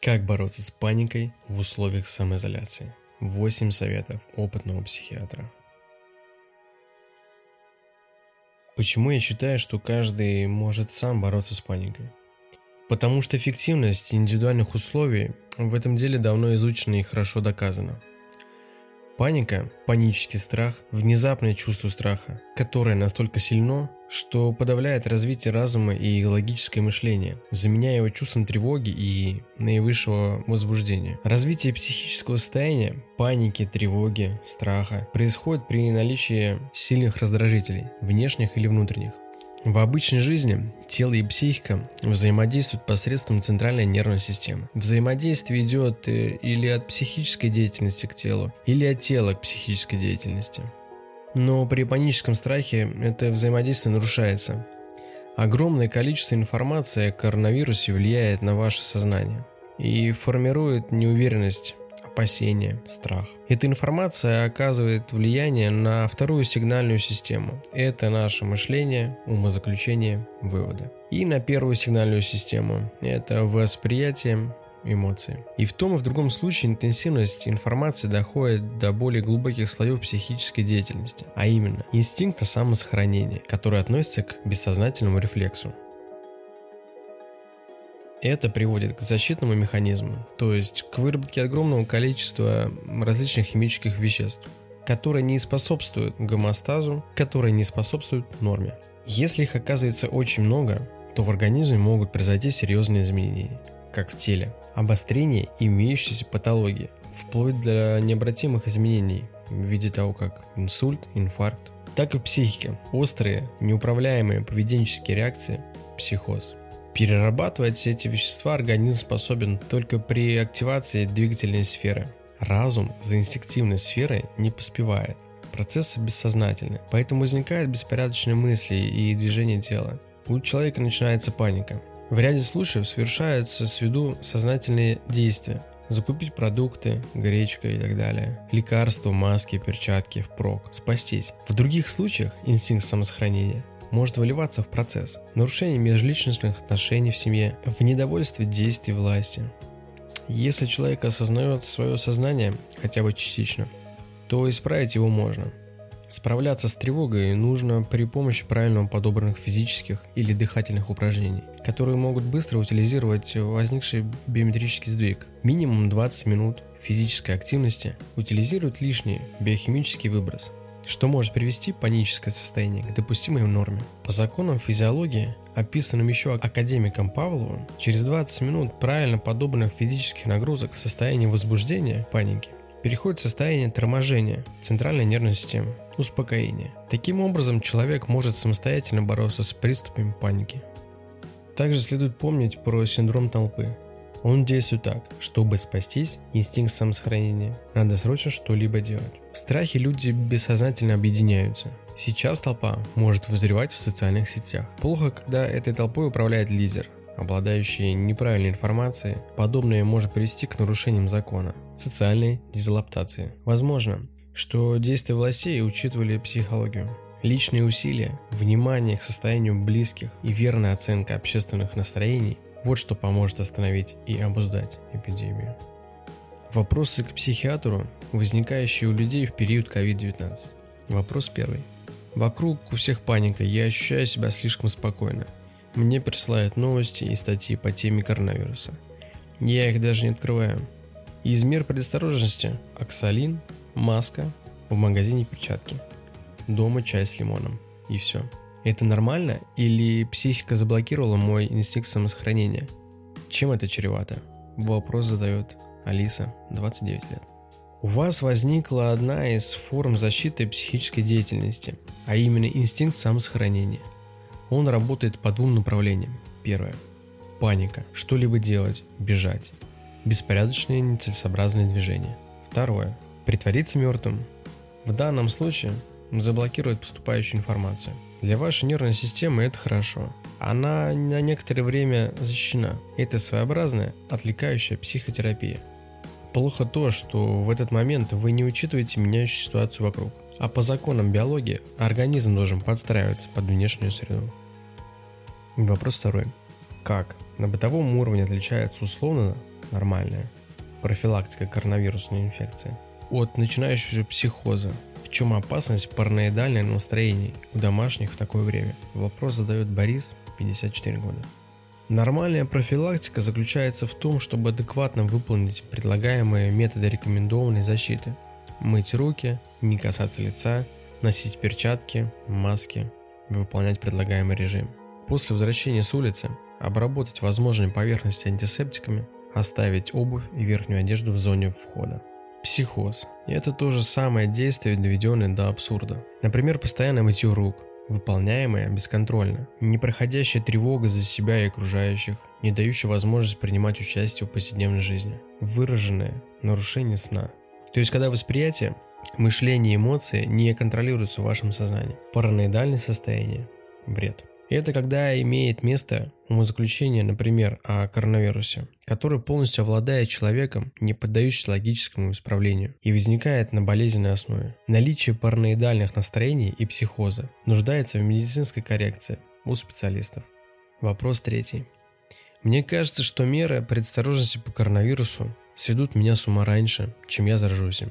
Как бороться с паникой в условиях самоизоляции? 8 советов опытного психиатра. Почему я считаю, что каждый может сам бороться с паникой? Потому что эффективность индивидуальных условий в этом деле давно изучена и хорошо доказана – Паника, панический страх, внезапное чувство страха, которое настолько сильно, что подавляет развитие разума и логическое мышление, заменяя его чувством тревоги и наивысшего возбуждения. Развитие психического состояния, паники, тревоги, страха происходит при наличии сильных раздражителей, внешних или внутренних. В обычной жизни тело и психика взаимодействуют посредством центральной нервной системы. Взаимодействие идет э, или от психической деятельности к телу, или от тела к психической деятельности. Но при паническом страхе это взаимодействие нарушается. Огромное количество информации о коронавирусе влияет на ваше сознание и формирует неуверенность опасения, страх. Эта информация оказывает влияние на вторую сигнальную систему. Это наше мышление, умозаключение, выводы. И на первую сигнальную систему. Это восприятие, эмоции. И в том и в другом случае интенсивность информации доходит до более глубоких слоев психической деятельности, а именно инстинкта самосохранения, который относится к бессознательному рефлексу. Это приводит к защитному механизму, то есть к выработке огромного количества различных химических веществ, которые не способствуют гомостазу, которые не способствуют норме. Если их оказывается очень много, то в организме могут произойти серьезные изменения, как в теле, обострение имеющейся патологии, вплоть до необратимых изменений в виде того, как инсульт, инфаркт, так и в психике, острые, неуправляемые поведенческие реакции, психоз – Перерабатывать эти вещества организм способен только при активации двигательной сферы. Разум за инстинктивной сферой не поспевает. Процессы бессознательны, поэтому возникают беспорядочные мысли и движения тела. У человека начинается паника. В ряде случаев совершаются с виду сознательные действия. Закупить продукты, гречка и так далее. Лекарства, маски, перчатки, впрок. Спастись. В других случаях инстинкт самосохранения может выливаться в процесс нарушения межличностных отношений в семье, в недовольстве действий власти. Если человек осознает свое сознание, хотя бы частично, то исправить его можно. Справляться с тревогой нужно при помощи правильно подобранных физических или дыхательных упражнений, которые могут быстро утилизировать возникший биометрический сдвиг. Минимум 20 минут физической активности утилизирует лишний биохимический выброс, что может привести паническое состояние к допустимой норме. По законам физиологии, описанным еще академиком Павловым, через 20 минут правильно подобранных физических нагрузок состояние возбуждения, паники, переходит в состояние торможения центральной нервной системы, успокоения. Таким образом, человек может самостоятельно бороться с приступами паники. Также следует помнить про синдром толпы. Он действует так, чтобы спастись, инстинкт самосохранения, надо срочно что-либо делать. В страхе люди бессознательно объединяются. Сейчас толпа может вызревать в социальных сетях. Плохо, когда этой толпой управляет лидер, обладающий неправильной информацией. Подобное может привести к нарушениям закона, социальной дезадаптации. Возможно, что действия властей учитывали психологию. Личные усилия, внимание к состоянию близких и верная оценка общественных настроений вот что поможет остановить и обуздать эпидемию. Вопросы к психиатру, возникающие у людей в период COVID-19. Вопрос первый. Вокруг у всех паника, я ощущаю себя слишком спокойно. Мне присылают новости и статьи по теме коронавируса. Я их даже не открываю. Из мер предосторожности – оксалин, маска, в магазине перчатки. Дома чай с лимоном. И все. Это нормально или психика заблокировала мой инстинкт самосохранения? Чем это чревато? Вопрос задает Алиса, 29 лет. У вас возникла одна из форм защиты психической деятельности, а именно инстинкт самосохранения. Он работает по двум направлениям. Первое. Паника. Что-либо делать, бежать. Беспорядочные нецелесообразные движения. Второе. Притвориться мертвым. В данном случае заблокирует поступающую информацию. Для вашей нервной системы это хорошо. Она на некоторое время защищена. Это своеобразная, отвлекающая психотерапия. Плохо то, что в этот момент вы не учитываете меняющую ситуацию вокруг. А по законам биологии организм должен подстраиваться под внешнюю среду. Вопрос второй. Как на бытовом уровне отличается условно нормальная. Профилактика коронавирусной инфекции. От начинающего психоза. В чем опасность параноидальных настроений у домашних в такое время? Вопрос задает Борис, 54 года. Нормальная профилактика заключается в том, чтобы адекватно выполнить предлагаемые методы рекомендованной защиты. Мыть руки, не касаться лица, носить перчатки, маски, выполнять предлагаемый режим. После возвращения с улицы обработать возможные поверхности антисептиками, оставить обувь и верхнюю одежду в зоне входа. Психоз. Это то же самое действие, доведенное до абсурда. Например, постоянное мытье рук, выполняемое бесконтрольно, непроходящая тревога за себя и окружающих, не дающая возможность принимать участие в повседневной жизни, выраженное нарушение сна. То есть, когда восприятие, мышление и эмоции не контролируются в вашем сознании. Параноидальное состояние – бред. Это когда имеет место умозаключение, например, о коронавирусе, который полностью овладает человеком, не поддающийся логическому исправлению, и возникает на болезненной основе. Наличие параноидальных настроений и психоза нуждается в медицинской коррекции у специалистов. Вопрос третий. Мне кажется, что меры предосторожности по коронавирусу сведут меня с ума раньше, чем я заражусь им.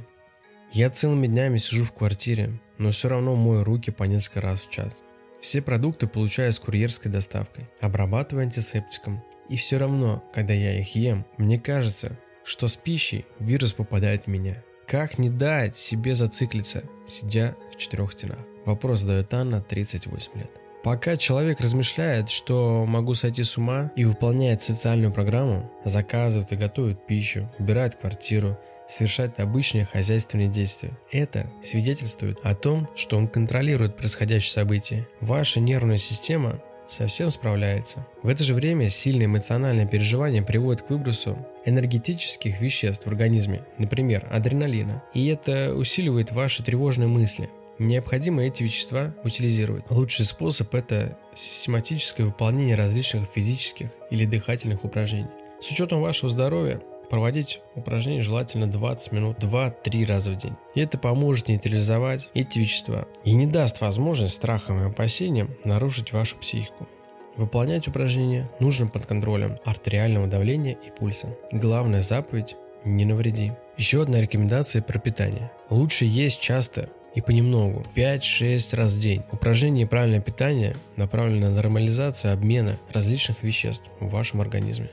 Я целыми днями сижу в квартире, но все равно мою руки по несколько раз в час. Все продукты получаю с курьерской доставкой, обрабатываю антисептиком. И все равно, когда я их ем, мне кажется, что с пищей вирус попадает в меня. Как не дать себе зациклиться, сидя в четырех стенах? Вопрос задает Анна, 38 лет. Пока человек размышляет, что могу сойти с ума и выполняет социальную программу, заказывает и готовит пищу, убирает квартиру, совершать обычные хозяйственные действия. Это свидетельствует о том, что он контролирует происходящее событие. Ваша нервная система совсем справляется. В это же время сильное эмоциональное переживание приводит к выбросу энергетических веществ в организме, например, адреналина, и это усиливает ваши тревожные мысли. Необходимо эти вещества утилизировать. Лучший способ – это систематическое выполнение различных физических или дыхательных упражнений. С учетом вашего здоровья Проводить упражнения желательно 20 минут 2-3 раза в день. И это поможет нейтрализовать эти вещества и не даст возможность страхам и опасениям нарушить вашу психику. Выполнять упражнения нужно под контролем артериального давления и пульса. Главная заповедь – не навреди. Еще одна рекомендация про питание. Лучше есть часто и понемногу, 5-6 раз в день. Упражнение и правильное питание направлено на нормализацию обмена различных веществ в вашем организме.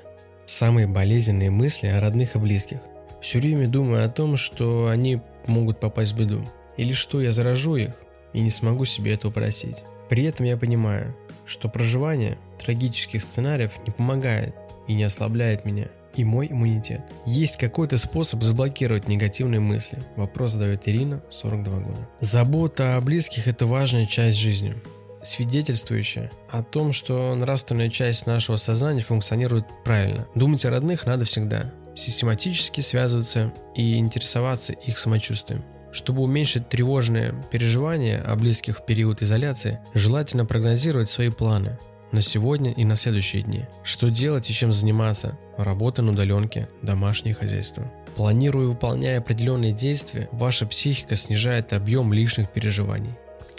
Самые болезненные мысли о родных и близких. Все время думаю о том, что они могут попасть в беду. Или что я заражу их и не смогу себе этого просить. При этом я понимаю, что проживание трагических сценариев не помогает и не ослабляет меня и мой иммунитет. Есть какой-то способ заблокировать негативные мысли? Вопрос задает Ирина, 42 года. Забота о близких – это важная часть жизни свидетельствующее о том, что нравственная часть нашего сознания функционирует правильно. Думать о родных надо всегда, систематически связываться и интересоваться их самочувствием. Чтобы уменьшить тревожные переживания о близких в период изоляции, желательно прогнозировать свои планы на сегодня и на следующие дни. Что делать и чем заниматься? Работа на удаленке, домашнее хозяйство. Планируя и выполняя определенные действия, ваша психика снижает объем лишних переживаний.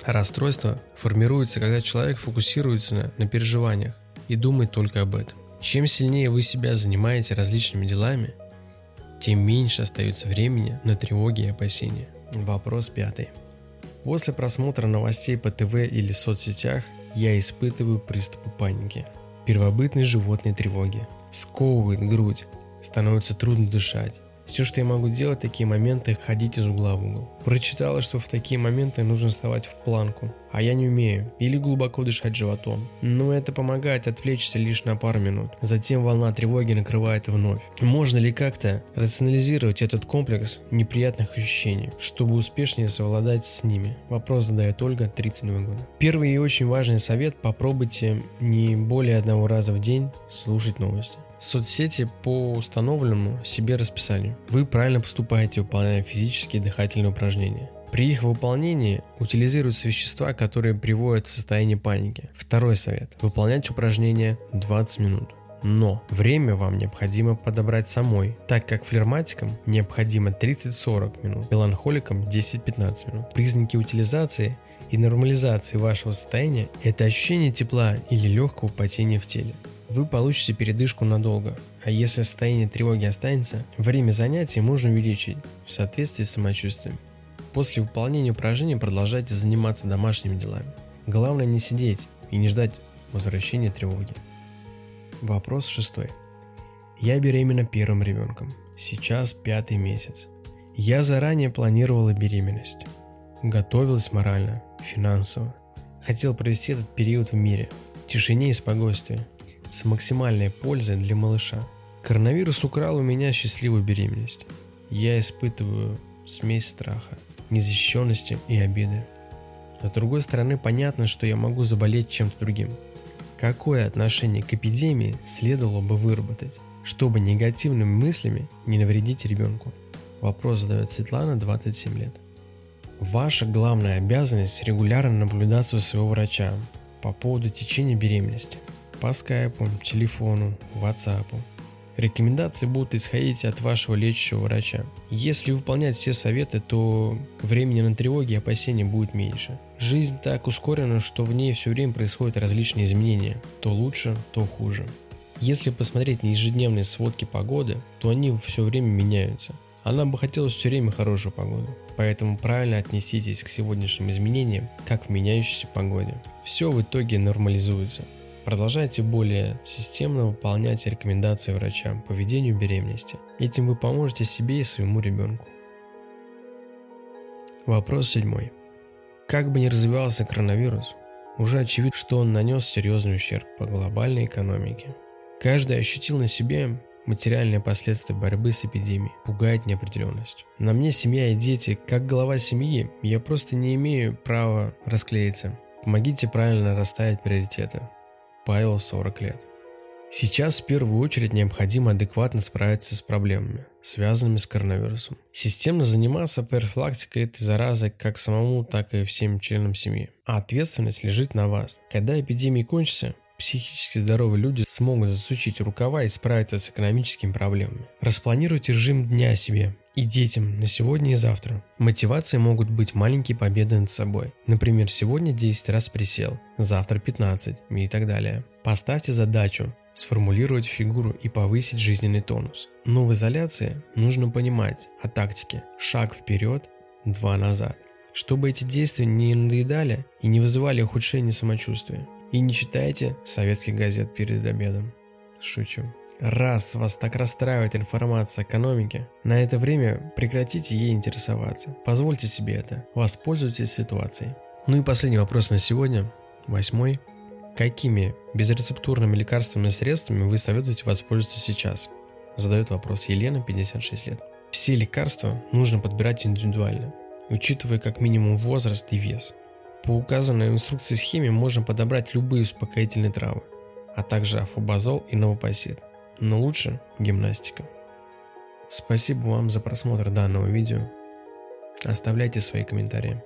Расстройство формируется, когда человек фокусируется на, переживаниях и думает только об этом. Чем сильнее вы себя занимаете различными делами, тем меньше остается времени на тревоги и опасения. Вопрос пятый. После просмотра новостей по ТВ или соцсетях я испытываю приступы паники, первобытной животной тревоги, сковывает грудь, становится трудно дышать, все, что я могу делать в такие моменты, ходить из угла в угол. Прочитала, что в такие моменты нужно вставать в планку, а я не умею, или глубоко дышать животом. Но это помогает отвлечься лишь на пару минут. Затем волна тревоги накрывает вновь. Можно ли как-то рационализировать этот комплекс неприятных ощущений, чтобы успешнее совладать с ними? Вопрос задает Ольга, 32 года. Первый и очень важный совет – попробуйте не более одного раза в день слушать новости соцсети по установленному себе расписанию. Вы правильно поступаете, выполняя физические дыхательные упражнения. При их выполнении утилизируются вещества, которые приводят в состояние паники. Второй совет. Выполнять упражнения 20 минут. Но время вам необходимо подобрать самой, так как флегматикам необходимо 30-40 минут, меланхоликам 10-15 минут. Признаки утилизации и нормализации вашего состояния – это ощущение тепла или легкого потения в теле. Вы получите передышку надолго, а если состояние тревоги останется, время занятий можно увеличить в соответствии с самочувствием. После выполнения упражнений продолжайте заниматься домашними делами. Главное не сидеть и не ждать возвращения тревоги. Вопрос шестой. Я беременна первым ребенком. Сейчас пятый месяц. Я заранее планировала беременность. Готовилась морально, финансово. Хотел провести этот период в мире, в тишине и спокойствии, с максимальной пользой для малыша. Коронавирус украл у меня счастливую беременность. Я испытываю смесь страха, незащищенности и обиды. С другой стороны, понятно, что я могу заболеть чем-то другим. Какое отношение к эпидемии следовало бы выработать, чтобы негативными мыслями не навредить ребенку? Вопрос задает Светлана, 27 лет. Ваша главная обязанность регулярно наблюдаться у своего врача по поводу течения беременности. По скайпу, телефону, ватсапу. Рекомендации будут исходить от вашего лечащего врача. Если выполнять все советы, то времени на тревоги и опасения будет меньше. Жизнь так ускорена, что в ней все время происходят различные изменения. То лучше, то хуже. Если посмотреть на ежедневные сводки погоды, то они все время меняются. А нам бы хотелось все время хорошую погоду. Поэтому правильно отнеситесь к сегодняшним изменениям, как в меняющейся погоде. Все в итоге нормализуется. Продолжайте более системно выполнять рекомендации врача по ведению беременности. Этим вы поможете себе и своему ребенку. Вопрос седьмой. Как бы ни развивался коронавирус, уже очевидно, что он нанес серьезный ущерб по глобальной экономике. Каждый ощутил на себе Материальные последствия борьбы с эпидемией пугает неопределенность. На мне семья и дети. Как глава семьи, я просто не имею права расклеиться. Помогите правильно расставить приоритеты. Павел, 40 лет. Сейчас в первую очередь необходимо адекватно справиться с проблемами, связанными с коронавирусом. Системно заниматься профилактикой этой заразы как самому, так и всем членам семьи. А ответственность лежит на вас. Когда эпидемия кончится, психически здоровые люди смогут засучить рукава и справиться с экономическими проблемами. Распланируйте режим дня себе и детям на сегодня и завтра. Мотивацией могут быть маленькие победы над собой. Например, сегодня 10 раз присел, завтра 15 и так далее. Поставьте задачу сформулировать фигуру и повысить жизненный тонус. Но в изоляции нужно понимать о тактике шаг вперед, два назад. Чтобы эти действия не надоедали и не вызывали ухудшения самочувствия. И не читайте советских газет перед обедом. Шучу. Раз вас так расстраивает информация о экономике, на это время прекратите ей интересоваться. Позвольте себе это. Воспользуйтесь ситуацией. Ну и последний вопрос на сегодня. Восьмой. Какими безрецептурными лекарственными средствами вы советуете воспользоваться сейчас? Задает вопрос Елена, 56 лет. Все лекарства нужно подбирать индивидуально, учитывая как минимум возраст и вес. По указанной инструкции схеме можно подобрать любые успокоительные травы, а также афобазол и новопосит. Но лучше гимнастика. Спасибо вам за просмотр данного видео. Оставляйте свои комментарии.